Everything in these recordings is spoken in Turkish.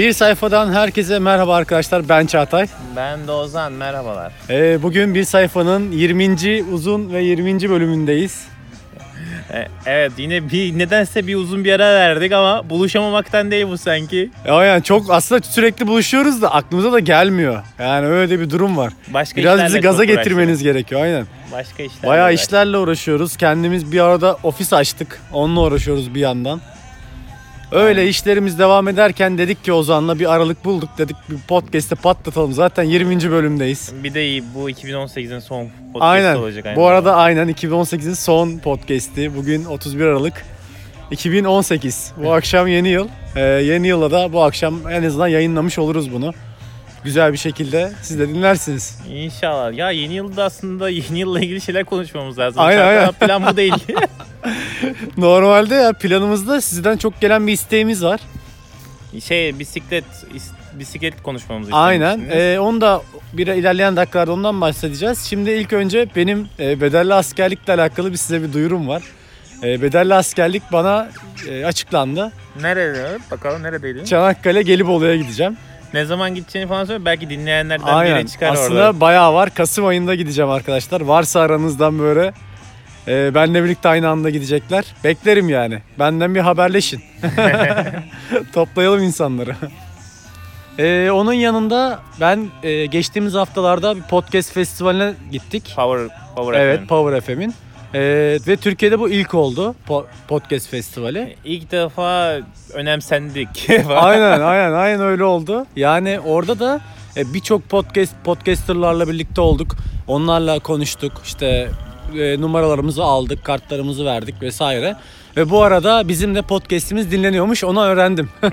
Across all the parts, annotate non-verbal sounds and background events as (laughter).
Bir sayfadan herkese merhaba arkadaşlar. Ben Çağatay. Ben de Ozan, merhabalar. Ee, bugün bir sayfanın 20. uzun ve 20. bölümündeyiz. E, evet yine bir nedense bir uzun bir ara verdik ama buluşamamaktan değil bu sanki. Ya yani çok aslında sürekli buluşuyoruz da aklımıza da gelmiyor. Yani öyle de bir durum var. Başka Biraz işlerle bizi gaza çok getirmeniz gerekiyor aynen. Başka işlerle Bayağı işlerle uğraşıyoruz. Kendimiz bir arada ofis açtık. Onunla uğraşıyoruz bir yandan. Öyle işlerimiz devam ederken dedik ki Ozan'la bir aralık bulduk dedik bir podcast'te patlatalım. Zaten 20. bölümdeyiz. Bir de iyi, bu 2018'in son podcast Aynen. olacak. aynı Bu arada aynen 2018'in son podcast'i. Bugün 31 Aralık 2018. Bu (laughs) akşam yeni yıl. Ee, yeni yıla da bu akşam en azından yayınlamış oluruz bunu. Güzel bir şekilde siz de dinlersiniz. İnşallah. Ya yeni yılda aslında (laughs) yeni yılla ilgili şeyler konuşmamız lazım. Aynen, Zaten aynen. Plan bu değil. (laughs) (laughs) Normalde ya planımızda sizden çok gelen bir isteğimiz var. şey bisiklet is- bisiklet konuşmamızı Aynen. Ee, onu da bir ilerleyen dakikalarda ondan bahsedeceğiz. Şimdi ilk önce benim e, bedelli askerlikle alakalı bir size bir duyurum var. E, bedelli askerlik bana e, açıklandı. Nerede? Bakalım neredeydi? Çanakkale Gelibolu'ya gideceğim. ne zaman gideceğini falan söyle. Belki dinleyenlerden Aynen. biri çıkar Aslında orada. bayağı var. Kasım ayında gideceğim arkadaşlar. Varsa aranızdan böyle e, benle birlikte aynı anda gidecekler. Beklerim yani. Benden bir haberleşin. (laughs) Toplayalım insanları. E, onun yanında ben e, geçtiğimiz haftalarda bir podcast festivaline gittik. Power Power evet, FM. Power FM'in. E, ve Türkiye'de bu ilk oldu. Po- podcast festivali. İlk defa önemsendik. (laughs) aynen aynen aynen öyle oldu. Yani orada da e, birçok podcast podcasterlarla birlikte olduk. Onlarla konuştuk. İşte e, numaralarımızı aldık, kartlarımızı verdik vesaire. Ve bu arada bizim de podcast'imiz dinleniyormuş. Onu öğrendim. (laughs)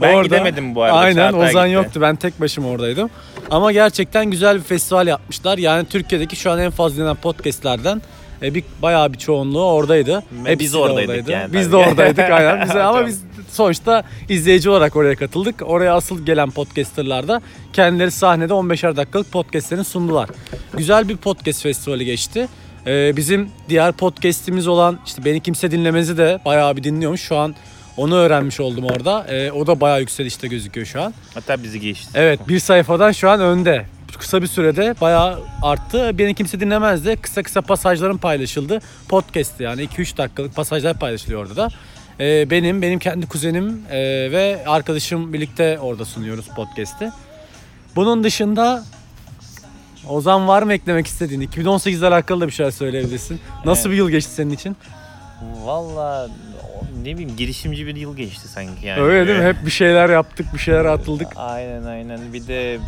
Ben gidemedim bu arada. Aynen Çağatay Ozan gitti. yoktu. Ben tek başıma oradaydım. Ama gerçekten güzel bir festival yapmışlar. Yani Türkiye'deki şu an en fazla dinlenen podcast'lerden e, bir bayağı bir çoğunluğu oradaydı. Ve biz oradaydık yani Biz de oradaydık aynen. Biz, ama (laughs) biz sonuçta izleyici olarak oraya katıldık. Oraya asıl gelen podcasterlar da kendileri sahnede 15'er dakikalık podcastlerini sundular. Güzel bir podcast festivali geçti. Ee, bizim diğer podcast'imiz olan işte Beni Kimse Dinlemez'i de bayağı bir dinliyormuş. Şu an onu öğrenmiş oldum orada. Ee, o da bayağı yükselişte gözüküyor şu an. Hatta bizi geçti. Evet bir sayfadan şu an önde. Kısa bir sürede bayağı arttı. Beni kimse dinlemezdi. Kısa kısa pasajların paylaşıldı. Podcast'ti yani 2-3 dakikalık pasajlar paylaşılıyor orada da. Ee, benim, benim kendi kuzenim e, ve arkadaşım birlikte orada sunuyoruz podcast'i. Bunun dışında Ozan var mı eklemek istediğin? 2018 ile alakalı da bir şeyler söyleyebilirsin. Nasıl Evet. bir yıl geçti senin için? Valla o- ne bileyim girişimci bir yıl geçti sanki yani. Öyle değil mi? Hep bir şeyler yaptık, bir şeyler atıldık. Aynen aynen. Bir de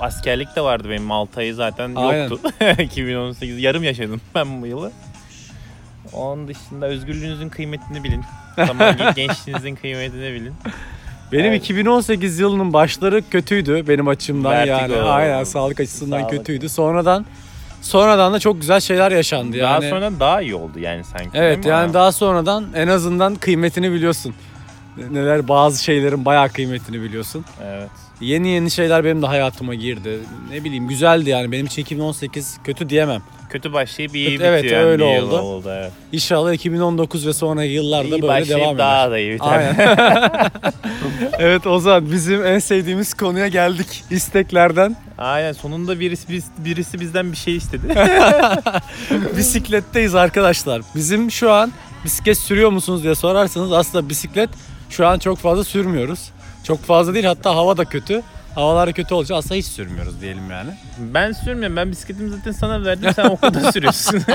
askerlik de vardı benim 6 ayı zaten Aynen. yoktu. (laughs) 2018 yarım yaşadım ben bu yılı. Onun dışında özgürlüğünüzün kıymetini bilin. Zaman (laughs) gençliğinizin kıymetini bilin. Benim Evet. 2018 yılının başları kötüydü benim açımdan Vertigo. yani. Aynen sağlık açısından Sağlık. kötüydü. Sonradan sonradan da çok güzel şeyler yaşandı Daha yani. sonra daha iyi oldu yani sanki. evet yani daha sonradan en azından kıymetini biliyorsun. Neler bazı şeylerin bayağı kıymetini biliyorsun. Evet. Yeni yeni şeyler benim de hayatıma girdi. Ne bileyim güzeldi yani. Benim için 2018 kötü diyemem. Kötü başlayıp iyi Kötü- evet, bitiyor. öyle yıl oldu. evet. İnşallah 2019 ve sonraki yıllarda İyi böyle devam eder. daha da iyi biter. Aynen. (laughs) evet Ozan bizim en sevdiğimiz konuya geldik. İsteklerden. Aynen sonunda birisi biz- birisi bizden bir şey istedi. (laughs) Bisikletteyiz arkadaşlar. Bizim şu an bisiklet sürüyor musunuz diye sorarsanız aslında bisiklet şu an çok fazla sürmüyoruz. Çok fazla değil hatta hava da kötü. Havalar kötü olunca aslında hiç sürmüyoruz diyelim yani. ben sürmüyorum. Ben bisikletimi zaten sana verdim. Sen okulda sürüyorsun. (laughs)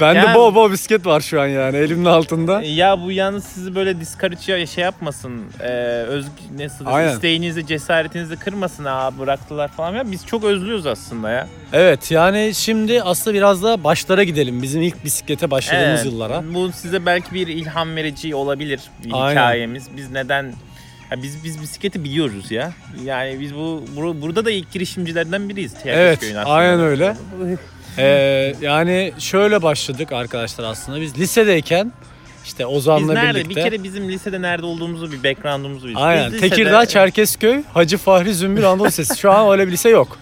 Bende Yani- bol bol bisiklet var şu an yani elimin altında. ya bu yalnız sizi böyle discourage şey yapmasın. Ee, özgü nasıl Aynen. isteğinizi, cesaretinizi kırmasın. Aa bıraktılar falan. Ya biz çok özlüyoruz aslında ya. Evet yani şimdi aslında biraz da başlara gidelim. Bizim ilk bisiklete başladığımız Evet, yıllara. Bu size belki bir ilham verici olabilir bir Aynen. hikayemiz. Biz neden ya biz biz bisikleti biliyoruz ya. Yani biz bu bur- burada da ilk girişimcilerden biriyiz. Evet, Tiyatro aslında. aynen öyle. (laughs) Ee, yani şöyle başladık arkadaşlar aslında. Biz lisedeyken işte Biz Ozan'la nerede? birlikte. Bir kere bizim lisede nerede olduğumuzu bir background'umuzu bir. Aynen. Biz lisede- Tekirdağ, Çerkezköy, Hacı Fahri Zümbül Anadolu Lisesi. Şu an öyle bir lise yok.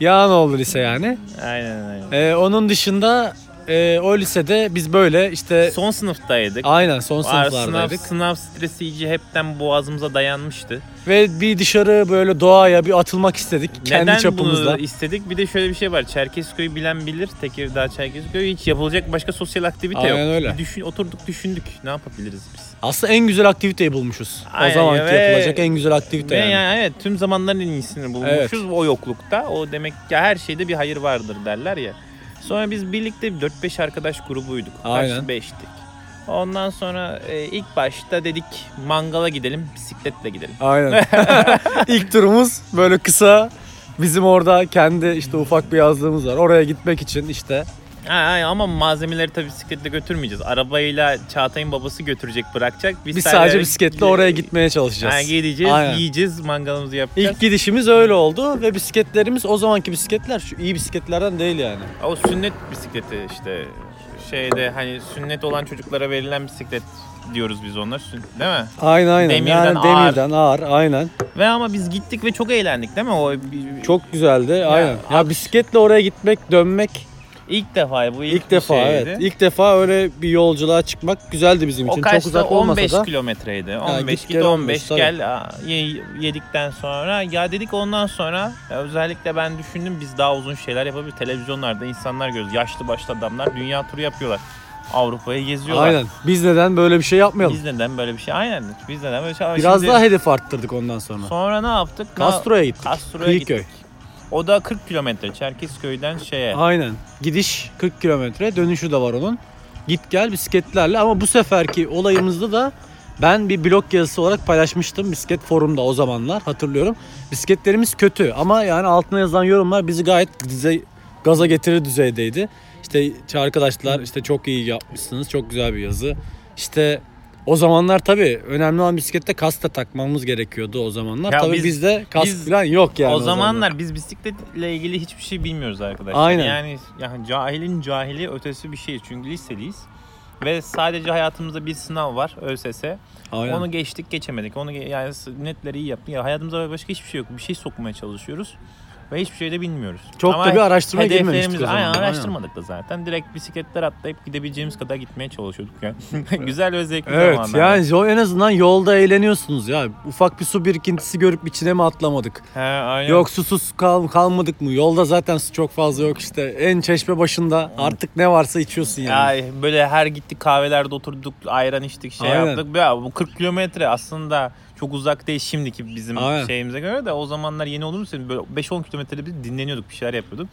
Yağanoğlu lise yani. Aynen aynen. Ee, onun dışında e, o lisede biz böyle işte Son sınıftaydık. aynen son Var, Sınav, sınıflardaydık. sınav stresi iyice hepten boğazımıza dayanmıştı. Ve bir dışarı böyle doğaya bir atılmak istedik kendi Neden çapımızda. bunu istedik? Bir de şöyle bir şey var. Çerkezköy'ü bilen bilir. Tekirdağ Çerkezköy hiç yapılacak başka sosyal aktivite yok. Aynen öyle. Bir düşün, oturduk düşündük. Ne yapabiliriz biz? Aslında en güzel aktiviteyi bulmuşuz. Aynen o zamanki ve- yapılacak en güzel aktivite Ve yani. yani evet tüm zamanların en iyisini bulmuşuz Evet. o yoklukta. O demek ki her şeyde bir hayır vardır derler ya. Sonra biz birlikte 4-5 arkadaş grubuyduk. Aynen. Kaç 5'tik. Ondan sonra e, ilk başta dedik mangala gidelim, bisikletle gidelim. Aynen. (laughs) İlk turumuz böyle kısa bizim orada kendi işte ufak bir yazlığımız var. Oraya gitmek için işte Ha, ha, ama malzemeleri tabii bisikletle götürmeyeceğiz. Arabayla Çağatay'ın babası götürecek, bırakacak. biz sadece bisikletle oraya gitmeye çalışacağız. Ha, gideceğiz, Aynen. yiyeceğiz, mangalımızı yapacağız. İlk gidişimiz öyle oldu ve bisikletlerimiz o zamanki bisikletler şu iyi bisikletlerden değil yani. O sünnet bisikleti işte şeyde hani sünnet olan çocuklara verilen bisiklet diyoruz biz onlar. Değil mi? Aynen aynen. Demirden yani ağır. demirden ağır aynen. Ve ama biz gittik ve çok eğlendik değil mi? O Çok güzeldi. aynen. Ya bisikletle oraya gitmek, dönmek ilk defa bu ilk, ilk bir defa şeydi. evet. İlk defa öyle bir yolculuğa çıkmak güzeldi bizim O için. kaçta? Çok uzak olmasa 15 da. kilometreydi. 15 git git, gel 15 15, tabii. gel Aa, ye- yedikten sonra ya dedik ondan sonra ya özellikle ben düşündüm biz daha uzun şeyler yapabilir. Televizyonlarda insanlar görüyoruz. Yaşlı başlı adamlar dünya turu yapıyorlar. Avrupa'yı geziyorlar. Aynen. Biz neden böyle bir şey yapmayalım? Biz neden böyle bir şey? Aynen. Biz neden böyle bir şey? Biraz şimdi- daha hedef arttırdık ondan sonra. Sonra ne yaptık? Castro'ya gittik. Castro'ya gittik. O da 40 kilometre Çerkezköy'den şeye. Aynen. Gidiş 40 kilometre, dönüşü de var onun. Git gel bisikletlerle ama bu seferki olayımızda da ben bir blog yazısı olarak paylaşmıştım bisiklet forumda o zamanlar hatırlıyorum. Bisikletlerimiz kötü ama yani altına yazılan yorumlar bizi gayet düzey, gaza getirir düzeydeydi. İşte arkadaşlar işte çok iyi yapmışsınız, çok güzel bir yazı. İşte o zamanlar tabii önemli olan bisiklette kask da takmamız gerekiyordu o zamanlar. Ya tabii biz- bizde kask biz- falan yok yani. o zamanlar biz bisikletle ilgili hiçbir şey bilmiyoruz arkadaşlar. Aynen. Yani, yani cahilin cahili ötesi bir şey. Çünkü liseliyiz. Ve sadece hayatımızda bir sınav var ÖSS. Aynen. Onu geçtik geçemedik. Onu ge- yani s- netleri iyi yaptık. Ya hayatımızda başka hiçbir şey yok. Bir şey sokmaya çalışıyoruz. Ve hiçbir şey de bilmiyoruz. Çok da bir araştırmaya girmemiştik o zaman. Aynen Aynen. araştırmadık da zaten. Direkt bisikletler atlayıp gidebileceğimiz kadar gitmeye çalışıyorduk yani. (laughs) Güzel ve zevkli Evet zamanlar. yani yo- en azından yolda eğleniyorsunuz ya. Ufak bir su birikintisi görüp içine mi atlamadık? He, aynen. Yok susuz kal kalmadık mı? Yolda zaten su çok fazla yok işte. En çeşme başında artık ne varsa içiyorsun yani. Ya böyle her gittik kahvelerde oturduk, ayran içtik, şey Aynen. yaptık. Ya bu 40 kilometre aslında çok uzak değil şimdiki bizim Aynen. şeyimize göre de o zamanlar yeni olur musun? Böyle 5-10 kilometrede biz dinleniyorduk, bir şeyler yapıyorduk.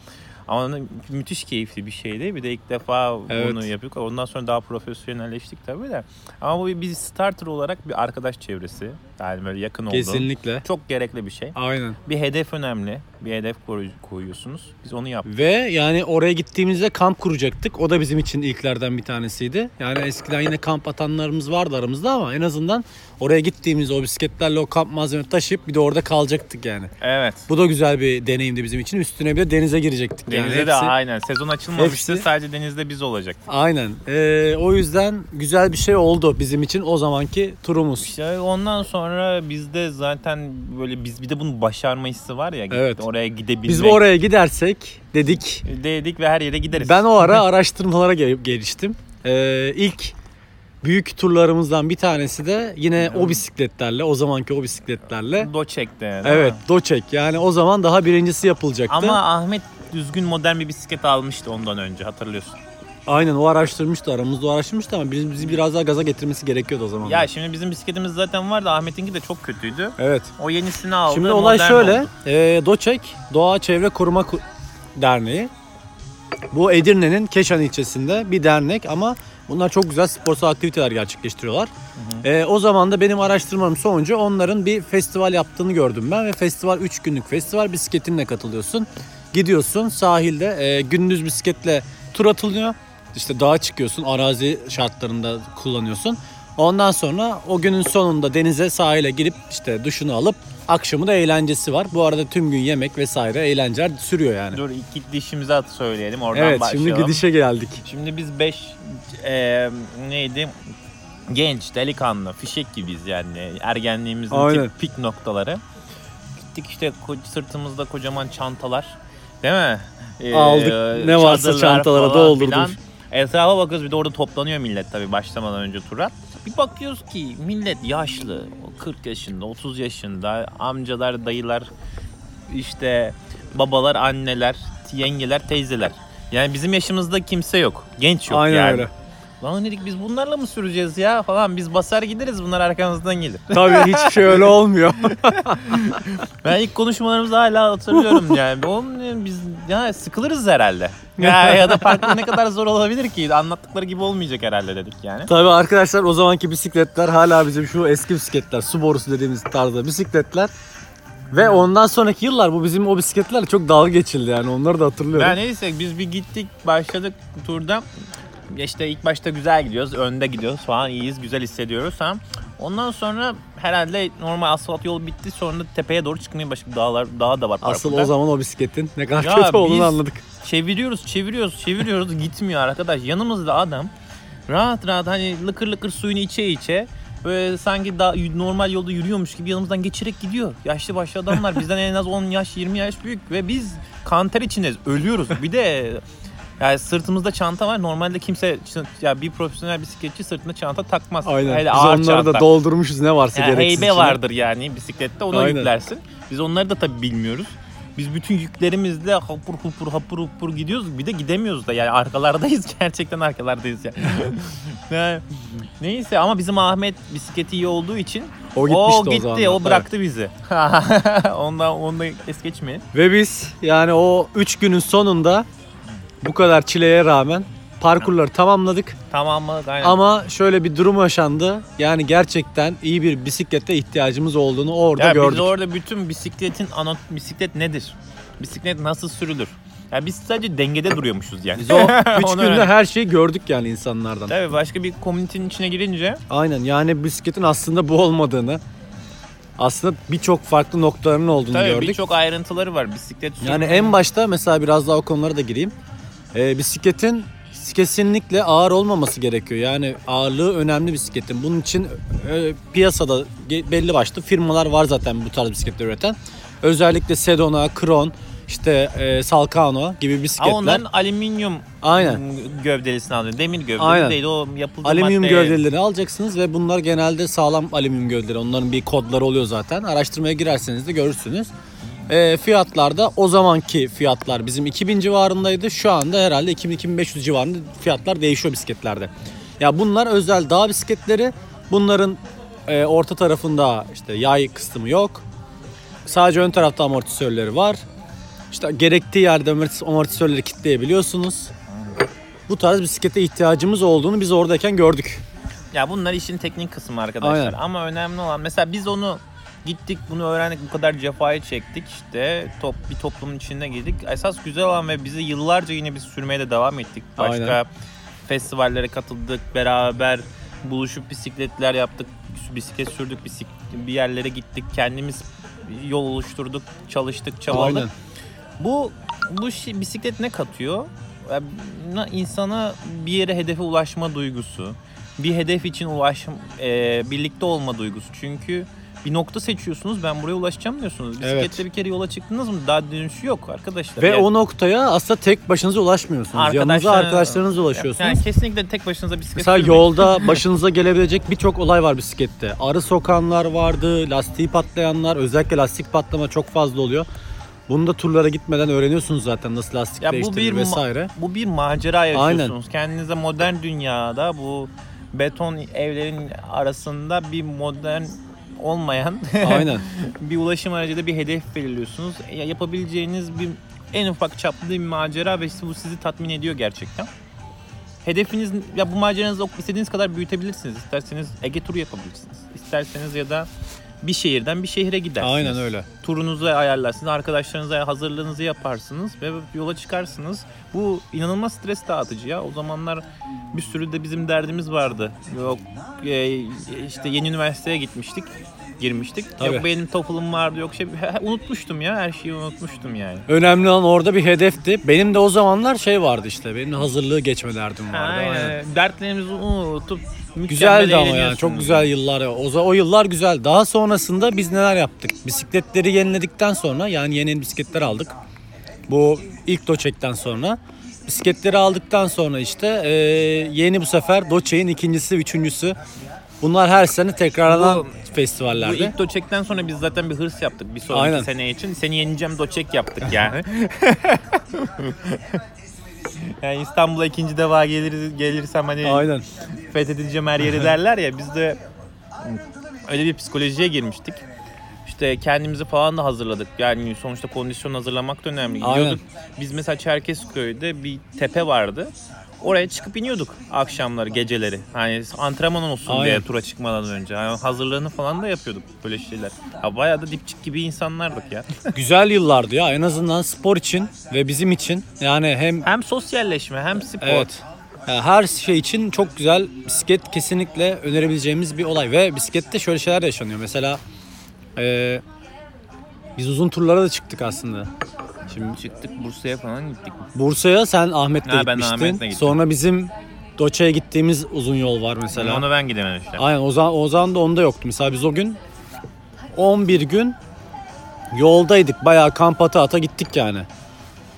Ama müthiş keyifli bir şeydi. Bir de ilk defa Evet. bunu yapıyorduk. Ondan sonra daha profesyonelleştik tabii de. Ama bu bir starter olarak bir arkadaş çevresi. Yani böyle yakın oldu. Kesinlikle. Çok gerekli bir şey. Aynen. Bir hedef önemli. Bir hedef koy- koyuyorsunuz. Biz onu yaptık. Ve yani oraya gittiğimizde kamp kuracaktık. O da bizim için ilklerden bir tanesiydi. Yani eskiden yine kamp atanlarımız vardı aramızda ama en azından oraya gittiğimizde o bisikletlerle o kamp malzemeni taşıyıp bir de orada kalacaktık yani. Evet. Bu da güzel bir deneyimdi bizim için. Üstüne bir de denize girecektik. yani. Denizde de Hepsi- aynen. Sezon açılmamıştı. hepsi- Sadece denizde biz olacak. Aynen. Ee, o yüzden güzel bir şey oldu bizim için o zamanki turumuz. İşte ondan sonra bizde zaten böyle biz bir de bunun başarma hissi var ya. Evet. Oraya gidebilmek. Biz oraya gidersek dedik. Dedik ve her yere gideriz. Ben o ara (laughs) araştırmalara gel- geliştim. Ee, ilk büyük turlarımızdan bir tanesi de yine o bisikletlerle, o zamanki o bisikletlerle. Doçek'te. Evet? Doçek. Yani o zaman daha birincisi yapılacaktı. Ama Ahmet düzgün modern bir bisiklet almıştı ondan önce hatırlıyorsun. Aynen o araştırmıştı, aramızda o araştırmıştı ama biz, bizi biraz daha gaza getirmesi gerekiyordu o zaman. Ya şimdi bizim bisikletimiz zaten vardı. Ahmet'inki de çok kötüydü. Evet. O yenisini aldı. Şimdi olay modern şöyle. oldu. E, Doçek Doğa Çevre Koruma Ku- Derneği. Bu Edirne'nin Keşan ilçesinde bir dernek ama bunlar çok güzel sporsal aktiviteler gerçekleştiriyorlar. E, o zaman da benim araştırmam sonucu onların bir festival yaptığını gördüm ben ve festival 3 günlük festival bisikletinle katılıyorsun. Gidiyorsun sahilde e, gündüz bisikletle tur atılıyor. İşte dağa çıkıyorsun arazi şartlarında kullanıyorsun. Ondan sonra o günün sonunda denize sahile girip işte duşunu alıp akşamı da eğlencesi var. Bu arada tüm gün yemek vesaire eğlenceler sürüyor yani. Dur ilk gidişimizi at söyleyelim. Oradan evet başlayalım. şimdi gidişe geldik. Şimdi biz 5 neydi? Genç, delikanlı, fişek gibiyiz yani. Ergenliğimizin Aynen. tip pik noktaları. Gittik işte sırtımızda kocaman çantalar. Değil mi? Ee, Aldık. Ne varsa çantalara falan doldurduk. filan. Etrafa bakıyoruz bir de orada toplanıyor millet tabii başlamadan önce tura. Bir bakıyoruz ki millet yaşlı. 40 yaşında, 30 yaşında. Amcalar, dayılar, işte babalar, anneler, yengeler, teyzeler. Yani bizim yaşımızda kimse yok. Genç yok Aynen yani. öyle. Lan dedik biz bunlarla mı süreceğiz ya falan. Biz basar gideriz bunlar arkamızdan gelir. (laughs) Tabii hiçbir şey öyle olmuyor. (laughs) Ben ilk konuşmalarımızı hala hatırlıyorum (laughs) yani. Oğlum biz ya sıkılırız herhalde. Ya, ya da parkta ne kadar zor olabilir ki? Anlattıkları gibi olmayacak herhalde dedik yani. Tabii arkadaşlar o zamanki bisikletler hala bizim şu eski bisikletler, su borusu dediğimiz tarzda bisikletler. Ve ondan sonraki yıllar bu bizim o bisikletlerle çok dalga geçildi yani onları da hatırlıyorum. Ya neyse biz bir gittik başladık turda. Ya İşte ilk başta güzel gidiyoruz. Önde gidiyoruz falan iyiyiz. Güzel hissediyoruz ha. Ondan sonra herhalde normal asfalt yol bitti. Sonra tepeye doğru çıkmaya başladık. Dağlar, dağ da var Asıl parkurda. o zaman o bisikletin ne kadar Ya kötü olduğunu anladık. Çeviriyoruz, çeviriyoruz, çeviriyoruz. Gitmiyor arkadaş. Yanımızda adam rahat rahat hani lıkır lıkır suyunu içe içe böyle sanki daha normal yolda yürüyormuş gibi yanımızdan geçerek gidiyor. Yaşlı başlı adamlar bizden en az 10 yaş 20 yaş büyük ve biz kanter içindeyiz. Ölüyoruz. Bir de yani sırtımızda çanta var. Normalde kimse ya bir profesyonel bisikletçi sırtına çanta takmaz. Aynen. Hele Biz ağır onları çanta. da doldurmuşuz ne varsa Yani gereksiz heybe içine. vardır yani bisiklette ona Aynen. yüklersin. Biz onları da tabii bilmiyoruz. Biz bütün yüklerimizle hapur hupur hapur hupur gidiyoruz. Bir de gidemiyoruz da yani arkalardayız (laughs) gerçekten arkalardayız yani. (laughs) Yani Neyse ama bizim Ahmet bisikleti iyi olduğu için O o, gitti zaman. o bıraktı bizi. (laughs) ondan onda es geçmeyin. Ve biz yani o 3 günün sonunda bu kadar çileye rağmen parkurları tamamladık. Tamam mı? Aynen. Ama şöyle bir durum yaşandı. Yani gerçekten iyi bir bisiklete ihtiyacımız olduğunu orada ya gördük. biz orada bütün bisikletin anot bisiklet nedir? Bisiklet nasıl sürülür? Ya biz sadece dengede duruyormuşuz yani. Biz o (laughs) 3 Onu günde her şeyi gördük yani insanlardan. Tabii başka bir komünitenin içine girince Aynen yani bisikletin aslında bu olmadığını aslında birçok farklı noktalarının olduğunu tabii gördük. birçok ayrıntıları var bisiklet Yani sürmenin. en başta mesela biraz daha o konulara da gireyim. Ee, bisikletin kesinlikle ağır olmaması gerekiyor. Yani ağırlığı önemli bisikletin. Bunun için e, piyasada belli başlı firmalar var zaten bu tarz bisikletler üreten. Özellikle Sedona, Kron, işte e, Salkano gibi Ama bisikletler. onların alüminyum Aynen. gövdelisini alıyor. Demir gövdeli Aynen. değil o yapıldığı Alüminyum madde- gövdelerini alacaksınız ve bunlar genelde sağlam alüminyum gövdeleri. Onların bir kodları oluyor zaten. Araştırmaya girerseniz de görürsünüz. E, fiyatlar da o zamanki fiyatlar bizim 2000 civarındaydı. Şu anda herhalde 2000-2500 civarında fiyatlar değişiyor bisikletlerde. Ya bunlar özel dağ bisikletleri. Bunların e, orta tarafında işte yay kısmı yok. Sadece ön tarafta amortisörleri var. İşte gerektiği yerde amortis- amortisörleri kilitleyebiliyorsunuz. Bu tarz bisiklete ihtiyacımız olduğunu biz oradayken gördük. Ya bunlar işin teknik kısmı arkadaşlar. Aynen. Ama önemli olan mesela biz onu gittik bunu öğrendik bu kadar cefayı çektik işte top bir toplumun içine girdik. Esas güzel olan ve bizi yıllarca yine biz sürmeye de devam ettik. Başka Aynen. festivallere katıldık beraber buluşup bisikletler yaptık. Bisiklet sürdük bisik- bir yerlere gittik kendimiz yol oluşturduk çalıştık çabaladık. Aynen. Bu bu şey, bisiklet ne katıyor? Ya, na- insana bir yere hedefe ulaşma duygusu, bir hedef için ulaşım, e, birlikte olma duygusu. Çünkü bir nokta seçiyorsunuz, ben buraya ulaşacağım diyorsunuz. Bisikletle Evet. bir kere yola çıktınız mı daha dönüşü yok arkadaşlar. Ve Yani- o noktaya aslında tek başınıza ulaşmıyorsunuz. Yanınıza Arkadaşlar- arkadaşlarınızla ulaşıyorsunuz. Yani kesinlikle tek başınıza bisiklet Mesela sürmeyin. yolda başınıza gelebilecek birçok olay var bisiklette. Arı sokanlar vardı, lastiği patlayanlar, özellikle lastik patlama çok fazla oluyor. Bunu da turlara gitmeden öğreniyorsunuz zaten nasıl lastik Ya bu değiştirilir bir vesaire. Bu bir macera yaşıyorsunuz. Kendinize modern dünyada bu beton evlerin arasında bir modern olmayan (laughs) Aynen. bir ulaşım aracıyla bir hedef belirliyorsunuz. Ya yapabileceğiniz bir en ufak çaplı bir macera ve bu sizi tatmin ediyor gerçekten. Hedefiniz ya bu maceranızı istediğiniz kadar büyütebilirsiniz. İsterseniz Ege turu yapabilirsiniz. İsterseniz ya da bir şehirden bir şehire gidersiniz. Aynen öyle. Turunuzu ayarlarsınız, arkadaşlarınıza hazırlığınızı yaparsınız ve yola çıkarsınız. Bu inanılmaz stres dağıtıcı ya. O zamanlar bir sürü de bizim derdimiz vardı. Yok e, işte yeni üniversiteye gitmiştik, girmiştik. Tabii. Yok benim TOEFL'ım vardı, yok şey unutmuştum ya. Her şeyi unutmuştum yani. Önemli olan orada bir hedefti. Benim de o zamanlar şey vardı işte. Benim hazırlığı geçme derdim vardı. Aynen. Aynen. Dertlerimizi unutup Güzeldi ama yani çok güzel yıllar. O, o yıllar güzel. Daha sonrasında biz neler yaptık? Bisikletleri yeniledikten sonra yani yeni bisikletler aldık. Bu ilk Doçek'ten sonra. bisikletleri aldıktan sonra işte e, yeni bu sefer Doçe'nin ikincisi, üçüncüsü. Bunlar her sene tekrarlanan Bu- Bu festivallerde. ilk doçekten sonra biz zaten bir hırs yaptık bir sonraki Aynen. sene için. Seni yeneceğim doçek yaptık yani. (laughs) (laughs) yani İstanbul'a ikinci defa gelir, gelirsem hani Aynen. fethedeceğim her yeri derler ya biz de öyle bir psikolojiye girmiştik. İşte kendimizi falan da hazırladık. Yani sonuçta kondisyon hazırlamak da önemli. Aynen. Gidiyorduk. Biz mesela Çerkezköy'de bir tepe vardı. Oraya çıkıp iniyorduk akşamları, geceleri. Hani antrenman olsun Aynen. diye tura çıkmadan önce. Yani hazırlığını falan da yapıyorduk böyle şeyler. Ha, bayağı da dipçik gibi insanlardık ya. (laughs) Güzel yıllardı ya en azından spor için ve bizim için. Yani hem Hem sosyalleşme hem spor. evet ya her şey için çok güzel. Bisiklet kesinlikle önerebileceğimiz bir olay ve bisiklette şöyle şeyler yaşanıyor. Mesela e, biz uzun turlara da çıktık aslında. Şimdi Çıktık Bursa'ya falan gittik. Bursa'ya sen Ahmet'le Ha, ben gitmiştin. Ahmet'le gittim. Sonra bizim Doçe'ye gittiğimiz uzun yol var mesela. Ona ben gidememiştim. Aynen o zaman, o zaman da onda yoktu. Mesela biz o gün 11 gün yoldaydık. Bayağı kamp ata ata gittik yani.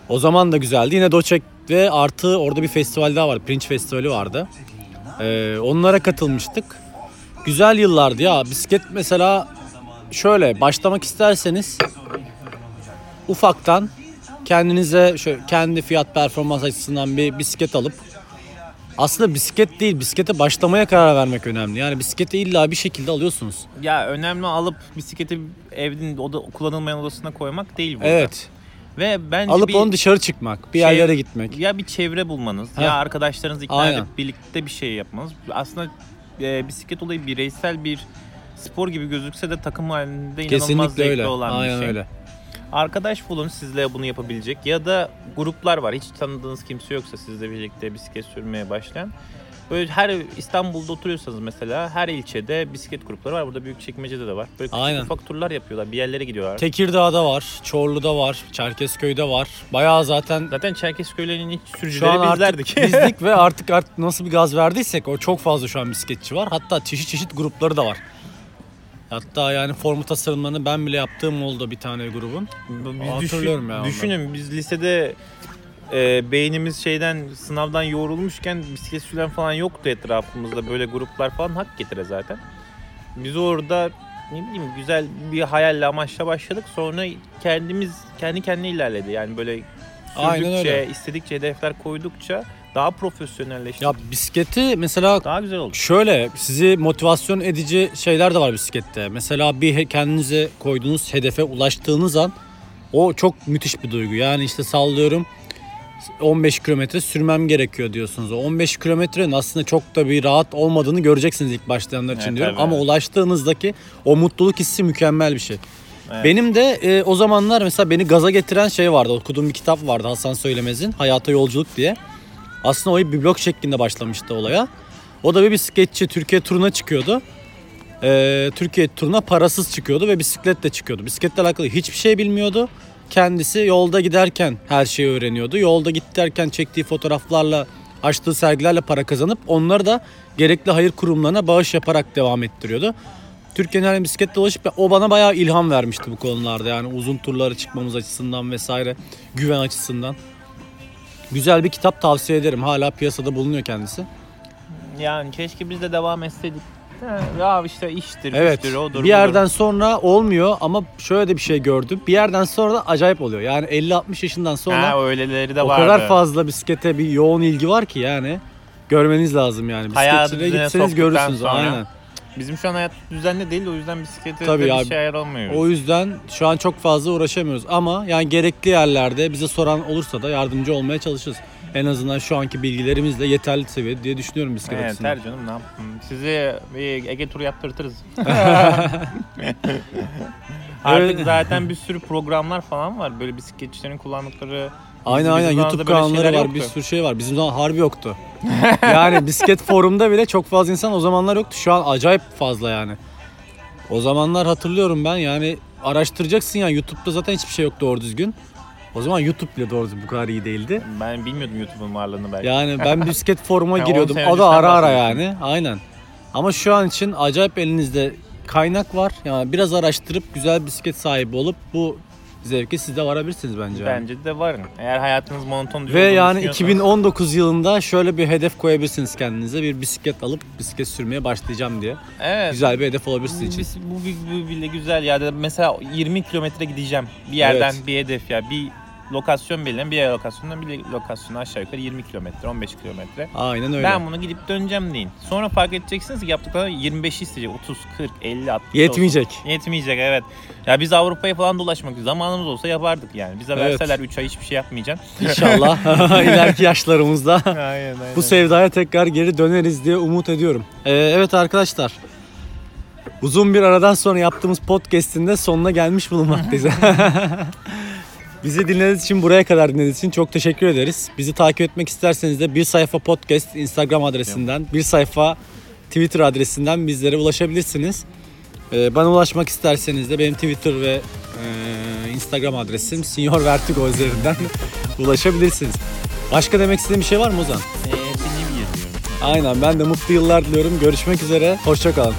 O zaman da güzeldi. Yine Doçek ve artı orada bir festival daha var. Pirinç Festivali vardı. Ee, onlara katılmıştık. Güzel yıllardı ya. Bisiklet mesela şöyle başlamak isterseniz ufaktan kendinize şöyle kendi fiyat performans açısından bir bisiklet alıp aslında bisiklet değil, bisiklete başlamaya karar vermek önemli. Yani bisikleti illa bir şekilde alıyorsunuz. Ya önemli alıp bisikleti evin oda kullanılmayan odasına koymak değil burada. Evet. Ve bence Alıp bir onu dışarı çıkmak, bir şey- yerlere gitmek. ya bir çevre bulmanız Heh. ya arkadaşlarınızı ikna Aynen. edip birlikte bir şey yapmanız. Aslında e, bisiklet olayı bireysel bir spor gibi gözükse de takım halinde inanılmaz Kesinlikle zevkli öyle. olan Aynen bir şey. öyle. Arkadaş bulun sizle bunu yapabilecek ya da gruplar var. Hiç tanıdığınız kimse yoksa sizle birlikte bisiklet sürmeye başlayan. Böyle her İstanbul'da oturuyorsanız mesela her ilçede bisiklet grupları var. Burada Büyükçekmece'de de var. Böyle küçük Aynen. ufak turlar yapıyorlar. Bir yerlere gidiyorlar. Tekirdağ'da var, Çorlu'da var, Çerkezköy'de var. Bayağı zaten Zaten Çerkezköy'lerin şu sürücüleri an artık bizlerdik. (laughs) bizdik ve artık artık nasıl bir gaz verdiysek o çok fazla şu an bisikletçi var. Hatta çeşit çeşit grupları da var. Hatta yani formu tasarımlarını ben bile yaptığım oldu bir tane grubun. Biz Hatırlıyorum düşün- ya onları. Düşünün biz lisede e, beynimiz şeyden sınavdan yoğrulmuşken bisiklet süren falan yoktu etrafımızda böyle gruplar falan hak getire zaten. Biz orada ne bileyim güzel bir hayalle amaçla başladık sonra kendimiz kendi kendine ilerledi yani böyle Aynen sürdükçe öyle. istedikçe hedefler koydukça daha profesyonelleştik. Ya bisikleti mesela Daha güzel oldu. Şöyle sizi motivasyon edici şeyler de var bisiklette. Mesela bir kendinize koyduğunuz hedefe ulaştığınız an o çok müthiş bir duygu. Yani işte sallıyorum 15 kilometre sürmem gerekiyor diyorsunuz. O 15 kilometrenin aslında çok da bir rahat olmadığını göreceksiniz ilk başlayanlar için Evet, diyorum. tabii. Ama ulaştığınızdaki o mutluluk hissi mükemmel bir şey. Evet. Benim de e, o zamanlar mesela beni gaza getiren şey vardı. Okuduğum bir kitap vardı Hasan Söylemez'in Hayata Yolculuk diye. Aslında o bir blog şeklinde başlamıştı olaya. O da bir bisikletçi Türkiye turuna çıkıyordu. Ee, Türkiye turuna parasız çıkıyordu ve bisikletle çıkıyordu. Bisikletle alakalı hiçbir şey bilmiyordu. Kendisi yolda giderken her şeyi öğreniyordu. Yolda giderken çektiği fotoğraflarla, açtığı sergilerle para kazanıp onları da gerekli hayır kurumlarına bağış yaparak devam ettiriyordu. Türkiye'nin her bisikletle dolaşıp o bana bayağı ilham vermişti bu konularda. Yani uzun turlara çıkmamız açısından vesaire, güven açısından. Güzel bir kitap tavsiye ederim. Hala piyasada bulunuyor kendisi. Yani keşke biz de devam etseydik. Ya işte iştir, Evet. güçtür, odur, bir yerden sonra olmuyor ama şöyle de bir şey gördüm. Bir yerden sonra da acayip oluyor. Yani 50-60 yaşından budur. sonra Ha, öyleleri de o vardı. kadar fazla bisiklete bir yoğun ilgi var ki yani. Görmeniz lazım yani. Bisikletçiliğe gitseniz görürsünüz. sonra. Aynen. Bizim şu an hayat düzenli değil o yüzden bisiklete Tabii de bir şey ayıramıyoruz. O yüzden şu an çok fazla uğraşamıyoruz ama yani gerekli yerlerde bize soran olursa da yardımcı olmaya çalışırız. En azından şu anki bilgilerimizle yeterli seviyede diye düşünüyorum bisiklet Evet, açısından. ter canım ne yapayım. Sizi bir Ege turu yaptırtırız. (laughs) Artık zaten bir sürü programlar falan var. Böyle bisikletçilerin kullandıkları. Aynen Bizim aynen zamanımızda YouTube böyle kanalları şeyler var bir yoktu. sürü şey var. Bizim zaman harbi yoktu. (laughs) yani bisiklet forumda bile çok fazla insan o zamanlar yoktu. Şu an acayip fazla yani. O zamanlar hatırlıyorum ben yani araştıracaksın ya YouTube'da zaten hiçbir şey yok doğru düzgün. O zaman YouTube bile doğru düzgün bu kadar iyi değildi. Ben bilmiyordum YouTube'un varlığını belki. Yani ben (laughs) bisiklet foruma on giriyordum. sene O da öncesinden ara ara bahsediyorsun. yani. Aynen. Ama şu an için acayip elinizde kaynak var. Yani biraz araştırıp güzel bisiklet sahibi olup bu zevke siz de varabilirsiniz bence. Bence de varın. Eğer hayatınız monoton Ve yani düşünüyorsanız- 2019 yılında şöyle bir hedef koyabilirsiniz kendinize. Bir bisiklet alıp bisiklet sürmeye başlayacağım diye. Evet. Güzel bir hedef olabilir sizin için. bu, bu, bu bile güzel ya. Mesela 20 kilometre gideceğim. Bir yerden Evet. bir hedef ya. Bir lokasyon belirlen. Bir lokasyondan bir lokasyona aşağı yukarı 20 kilometre, 15 kilometre. Aynen öyle. Ben bunu gidip döneceğim deyin. Sonra fark edeceksiniz ki yaptıkları 25 isteyecek. 30, 40, 50, 60 Yetmeyecek. olsun. Yetmeyecek evet. Ya biz Avrupa'ya falan dolaşmak zamanımız olsa yapardık yani. Bize Evet. verseler 3 ay hiçbir şey yapmayacaksın. İnşallah (laughs) (laughs) ileriki yaşlarımızda aynen aynen. bu sevdaya tekrar geri döneriz diye umut ediyorum. Ee, evet arkadaşlar. Uzun bir aradan sonra yaptığımız podcast'in de sonuna gelmiş bulunmaktayız. (laughs) Bizi dinlediğiniz için, buraya kadar dinlediğiniz için çok teşekkür ederiz. Bizi takip etmek isterseniz de bir sayfa podcast Instagram adresinden, bir sayfa Twitter adresinden bizlere ulaşabilirsiniz. Ee, bana ulaşmak isterseniz de benim Twitter ve e, Instagram adresim Senior Vertigo üzerinden (laughs) ulaşabilirsiniz. Başka demek istediğin bir şey var mı Ozan? Ee. Aynen ben de mutlu yıllar diliyorum. Görüşmek üzere. Hoşçakalın.